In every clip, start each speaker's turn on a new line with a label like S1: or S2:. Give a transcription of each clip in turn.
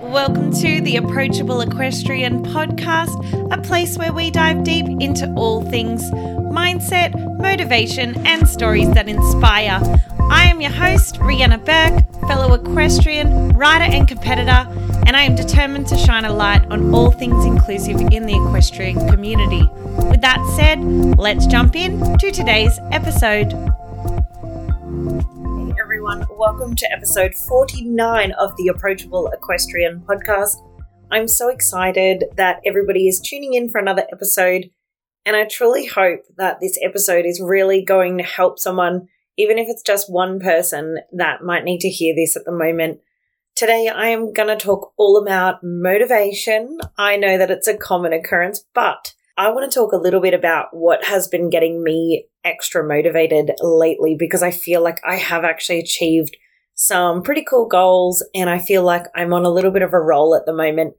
S1: Welcome to the Approachable Equestrian podcast, a place where we dive deep into all things mindset, motivation, and stories that inspire. I am your host, Rihanna Burke, fellow equestrian, rider, and competitor, and I am determined to shine a light on all things inclusive in the equestrian community. With that said, let's jump in to today's episode everyone. Welcome to episode 49 of the Approachable Equestrian podcast. I'm so excited that everybody is tuning in for another episode, and I truly hope that this episode is really going to help someone, even if it's just one person that might need to hear this at the moment. Today, I am going to talk all about motivation. I know that it's a common occurrence, but I want to talk a little bit about what has been getting me extra motivated lately because I feel like I have actually achieved some pretty cool goals and I feel like I'm on a little bit of a roll at the moment.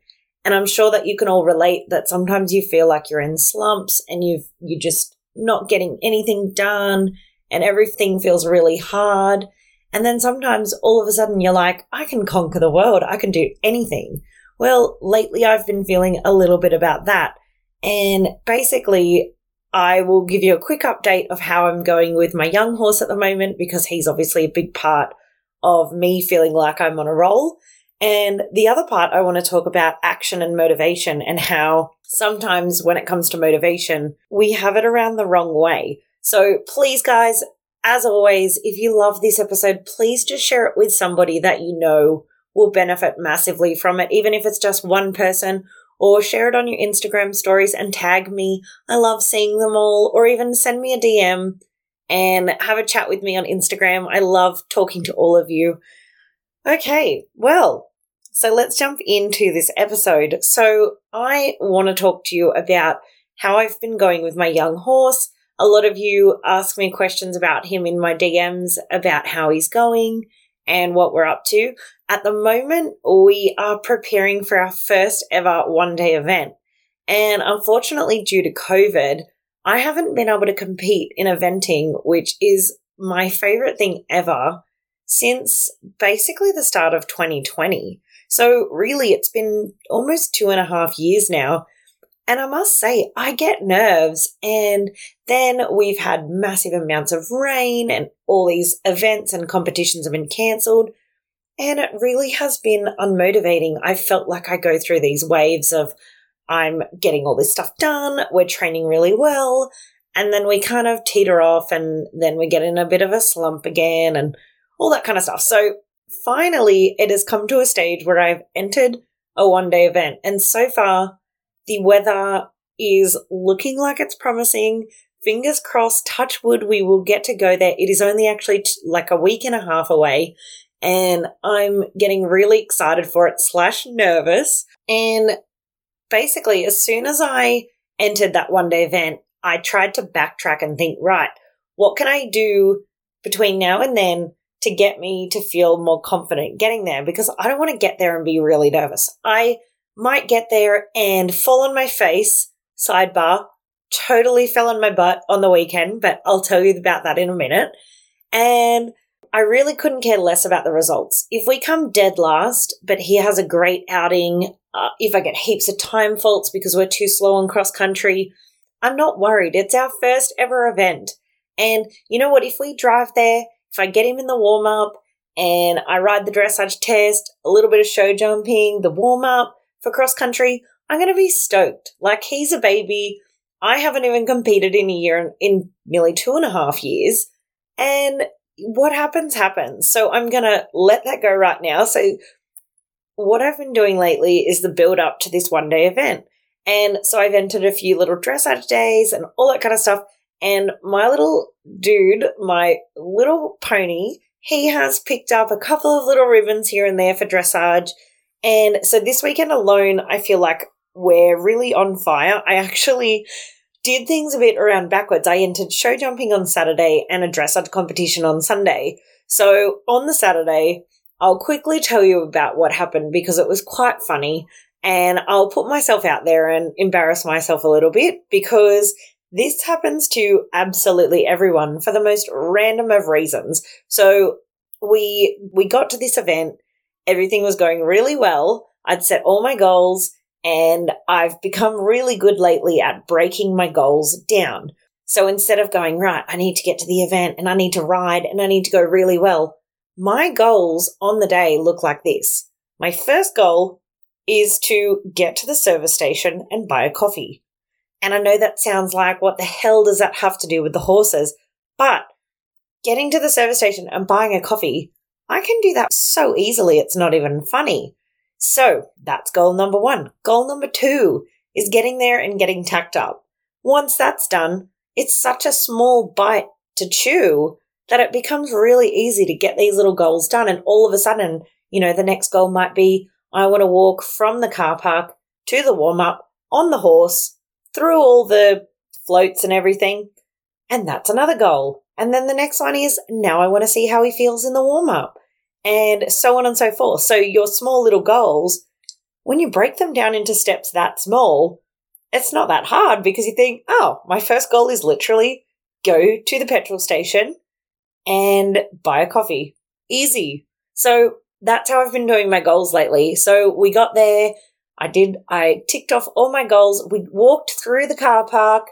S1: And I'm sure that you can all relate that sometimes you feel like you're in slumps and you've, you're just not getting anything done and everything feels really hard. And then sometimes all of a sudden you're like, I can conquer the world. I can do anything. Well, lately I've been feeling a little bit about that. And basically, I will give you a quick update of how I'm going with my young horse at the moment because he's obviously a big part of me feeling like I'm on a roll. And the other part, I want to talk about action and motivation and how sometimes when it comes to motivation, we have it around the wrong way. So please, guys, as always, if you love this episode, please just share it with somebody that you know will benefit massively from it, even if it's just one person or share it on your Instagram stories and tag me. I love seeing them all, or even send me a DM and have a chat with me on Instagram. I love talking to all of you. Okay, well, so let's jump into this episode. So, I want to talk to you about how I've been going with my young horse. A lot of you ask me questions about him in my DMs about how he's going and what we're up to. At the moment, we are preparing for our first ever one day event. And unfortunately, due to COVID, I haven't been able to compete in eventing, which is my favorite thing ever since basically the start of 2020. So, really, it's been almost two and a half years now and I must say, I get nerves. And then we've had massive amounts of rain and all these events and competitions have been cancelled. And it really has been unmotivating. I felt like I go through these waves of I'm getting all this stuff done, we're training really well, and then we kind of teeter off and then we get in a bit of a slump again and all that kind of stuff. So finally, it has come to a stage where I've entered a one day event. And so far, the weather is looking like it's promising. Fingers crossed, touch wood, we will get to go there. It is only actually t- like a week and a half away, and I'm getting really excited for it, slash nervous. And basically, as soon as I entered that one day event, I tried to backtrack and think, right, what can I do between now and then to get me to feel more confident getting there? Because I don't want to get there and be really nervous. I might get there and fall on my face, sidebar, totally fell on my butt on the weekend, but I'll tell you about that in a minute. And I really couldn't care less about the results. If we come dead last, but he has a great outing, uh, if I get heaps of time faults because we're too slow on cross country, I'm not worried. It's our first ever event. And you know what? If we drive there, if I get him in the warm up and I ride the dressage test, a little bit of show jumping, the warm up, for cross country, I'm going to be stoked. Like, he's a baby. I haven't even competed in a year, in nearly two and a half years. And what happens, happens. So I'm going to let that go right now. So, what I've been doing lately is the build up to this one day event. And so I've entered a few little dressage days and all that kind of stuff. And my little dude, my little pony, he has picked up a couple of little ribbons here and there for dressage. And so this weekend alone, I feel like we're really on fire. I actually did things a bit around backwards. I entered show jumping on Saturday and a dressage competition on Sunday. So on the Saturday, I'll quickly tell you about what happened because it was quite funny. And I'll put myself out there and embarrass myself a little bit because this happens to absolutely everyone for the most random of reasons. So we we got to this event Everything was going really well. I'd set all my goals and I've become really good lately at breaking my goals down. So instead of going, right, I need to get to the event and I need to ride and I need to go really well, my goals on the day look like this. My first goal is to get to the service station and buy a coffee. And I know that sounds like, what the hell does that have to do with the horses? But getting to the service station and buying a coffee, I can do that so easily, it's not even funny. So that's goal number one. Goal number two is getting there and getting tacked up. Once that's done, it's such a small bite to chew that it becomes really easy to get these little goals done. And all of a sudden, you know, the next goal might be I want to walk from the car park to the warm up on the horse through all the floats and everything. And that's another goal. And then the next one is now I want to see how he feels in the warm up and so on and so forth. So your small little goals, when you break them down into steps that small, it's not that hard because you think, oh, my first goal is literally go to the petrol station and buy a coffee. Easy. So that's how I've been doing my goals lately. So we got there. I did, I ticked off all my goals. We walked through the car park,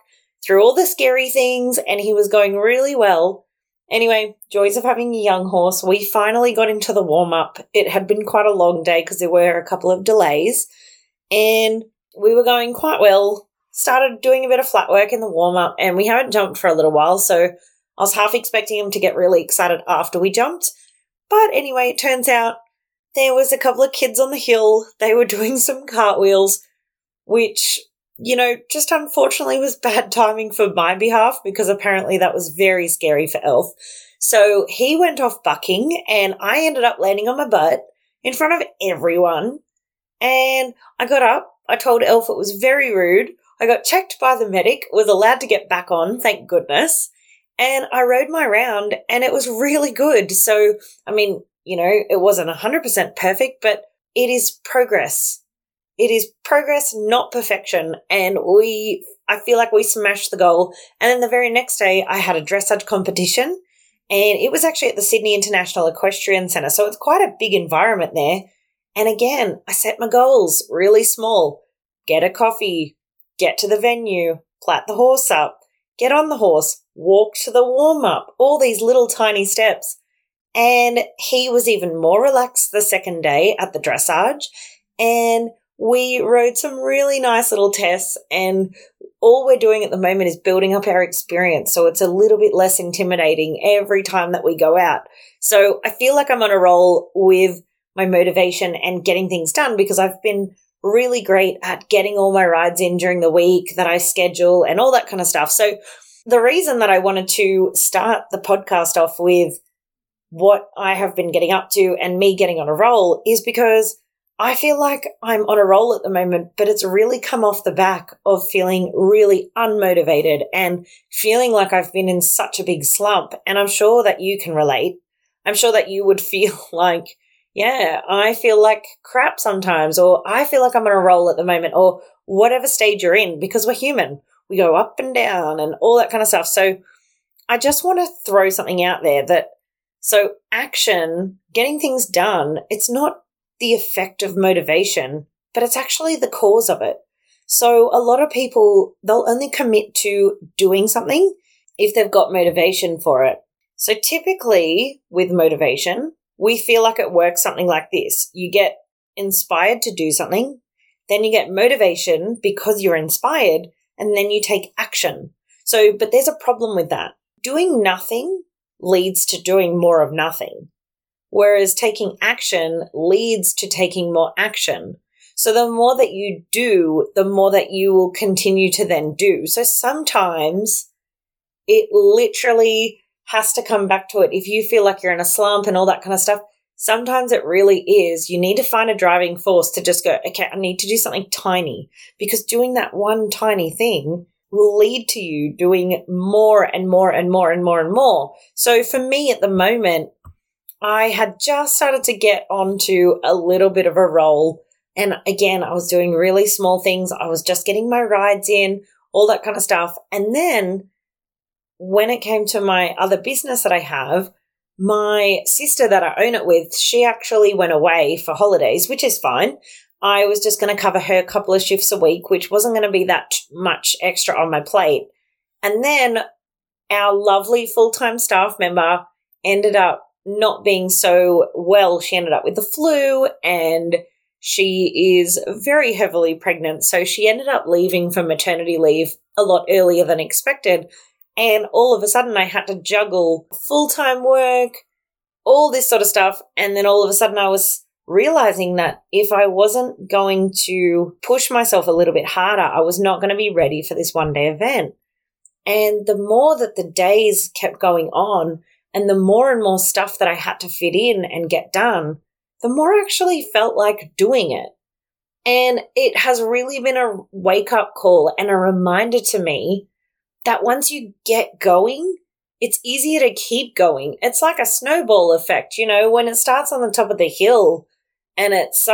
S1: through all the scary things, and he was going really well. Anyway, joys of having a young horse. We finally got into the warm up. It had been quite a long day because there were a couple of delays, and we were going quite well. Started doing a bit of flat work in the warm up, and we haven't jumped for a little while, so I was half expecting him to get really excited after we jumped. But anyway, it turns out there was a couple of kids on the hill. They were doing some cartwheels, which, you know, just unfortunately was bad timing for my behalf because apparently that was very scary for Elf. So he went off bucking and I ended up landing on my butt in front of everyone. And I got up. I told Elf it was very rude. I got checked by the medic, was allowed to get back on, thank goodness. And I rode my round and it was really good. So, I mean, you know, it wasn't 100% perfect, but it is progress. It is progress, not perfection. And we, I feel like we smashed the goal. And then the very next day, I had a dressage competition and it was actually at the Sydney International Equestrian Centre. So it's quite a big environment there. And again, I set my goals really small. Get a coffee, get to the venue, plat the horse up, get on the horse, walk to the warm up, all these little tiny steps. And he was even more relaxed the second day at the dressage. And we rode some really nice little tests and all we're doing at the moment is building up our experience. So it's a little bit less intimidating every time that we go out. So I feel like I'm on a roll with my motivation and getting things done because I've been really great at getting all my rides in during the week that I schedule and all that kind of stuff. So the reason that I wanted to start the podcast off with what I have been getting up to and me getting on a roll is because I feel like I'm on a roll at the moment, but it's really come off the back of feeling really unmotivated and feeling like I've been in such a big slump. And I'm sure that you can relate. I'm sure that you would feel like, yeah, I feel like crap sometimes, or I feel like I'm on a roll at the moment, or whatever stage you're in, because we're human. We go up and down and all that kind of stuff. So I just want to throw something out there that so action, getting things done, it's not the effect of motivation, but it's actually the cause of it. So a lot of people, they'll only commit to doing something if they've got motivation for it. So typically with motivation, we feel like it works something like this. You get inspired to do something, then you get motivation because you're inspired, and then you take action. So, but there's a problem with that. Doing nothing leads to doing more of nothing. Whereas taking action leads to taking more action. So the more that you do, the more that you will continue to then do. So sometimes it literally has to come back to it. If you feel like you're in a slump and all that kind of stuff, sometimes it really is. You need to find a driving force to just go, okay, I need to do something tiny because doing that one tiny thing will lead to you doing more and more and more and more and more. So for me at the moment, I had just started to get onto a little bit of a roll. And again, I was doing really small things. I was just getting my rides in, all that kind of stuff. And then when it came to my other business that I have, my sister that I own it with, she actually went away for holidays, which is fine. I was just going to cover her a couple of shifts a week, which wasn't going to be that much extra on my plate. And then our lovely full time staff member ended up not being so well. She ended up with the flu and she is very heavily pregnant. So she ended up leaving for maternity leave a lot earlier than expected. And all of a sudden, I had to juggle full time work, all this sort of stuff. And then all of a sudden, I was realizing that if I wasn't going to push myself a little bit harder, I was not going to be ready for this one day event. And the more that the days kept going on, and the more and more stuff that I had to fit in and get done, the more I actually felt like doing it. And it has really been a wake up call and a reminder to me that once you get going, it's easier to keep going. It's like a snowball effect, you know, when it starts on the top of the hill and it's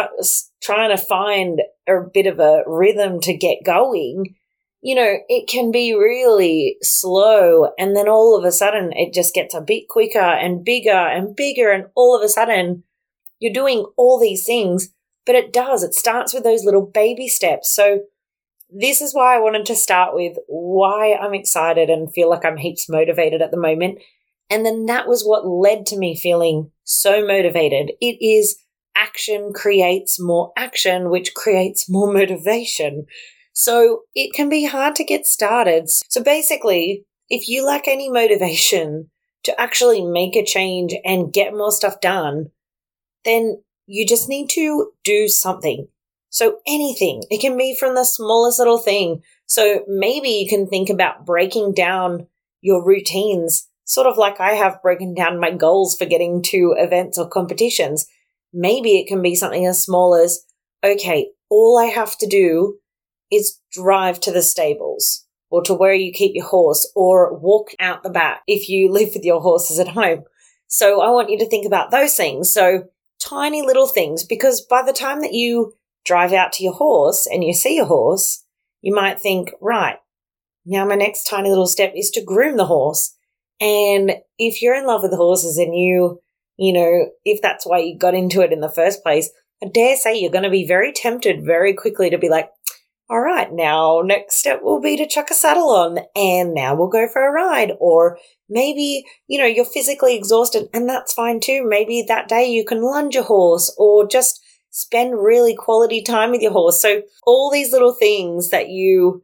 S1: trying to find a bit of a rhythm to get going, you know, it can be really slow. And then all of a sudden it just gets a bit quicker and bigger and bigger. And all of a sudden you're doing all these things, but it does. It starts with those little baby steps. So this is why I wanted to start with why I'm excited and feel like I'm heaps motivated at the moment. And then that was what led to me feeling so motivated. It is action creates more action, which creates more motivation. So it can be hard to get started. So basically, if you lack any motivation to actually make a change and get more stuff done, then you just need to do something. So anything, it can be from the smallest little thing. So maybe you can think about breaking down your routines, sort of like I have broken down my goals for getting to events or competitions. Maybe it can be something as small as, okay, all I have to do is drive to the stables or to where you keep your horse or walk out the back if you live with your horses at home. So I want you to think about those things. So tiny little things, because by the time that you drive out to your horse and you see your horse, you might think, right, now my next tiny little step is to groom the horse. And if you're in love with horses and you, you know, if that's why you got into it in the first place, I dare say you're going to be very tempted very quickly to be like, all right, now next step will be to chuck a saddle on and now we'll go for a ride. Or maybe, you know, you're physically exhausted and that's fine too. Maybe that day you can lunge a horse or just spend really quality time with your horse. So all these little things that you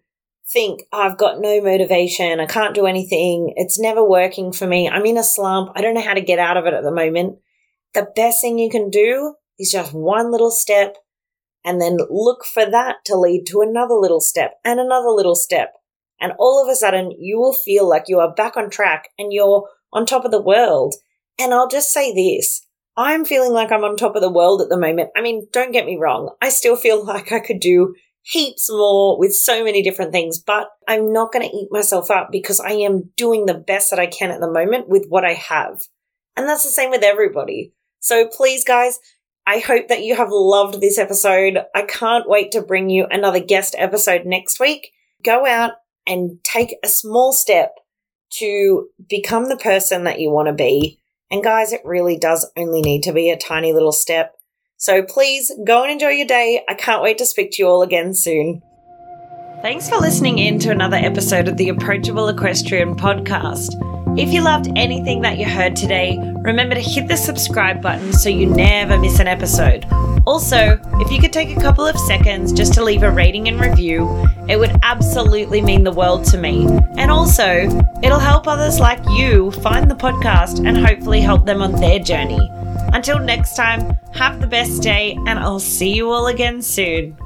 S1: think, I've got no motivation. I can't do anything. It's never working for me. I'm in a slump. I don't know how to get out of it at the moment. The best thing you can do is just one little step and then look for that to lead to another little step and another little step. And all of a sudden, you will feel like you are back on track and you're on top of the world. And I'll just say this I'm feeling like I'm on top of the world at the moment. I mean, don't get me wrong, I still feel like I could do heaps more with so many different things, but I'm not going to eat myself up because I am doing the best that I can at the moment with what I have. And that's the same with everybody. So please, guys, I hope that you have loved this episode. I can't wait to bring you another guest episode next week. Go out and take a small step to become the person that you want to be. And guys, it really does only need to be a tiny little step. So please go and enjoy your day. I can't wait to speak to you all again soon. Thanks for listening in to another episode of the Approachable Equestrian podcast. If you loved anything that you heard today, remember to hit the subscribe button so you never miss an episode. Also, if you could take a couple of seconds just to leave a rating and review, it would absolutely mean the world to me. And also, it'll help others like you find the podcast and hopefully help them on their journey. Until next time, have the best day, and I'll see you all again soon.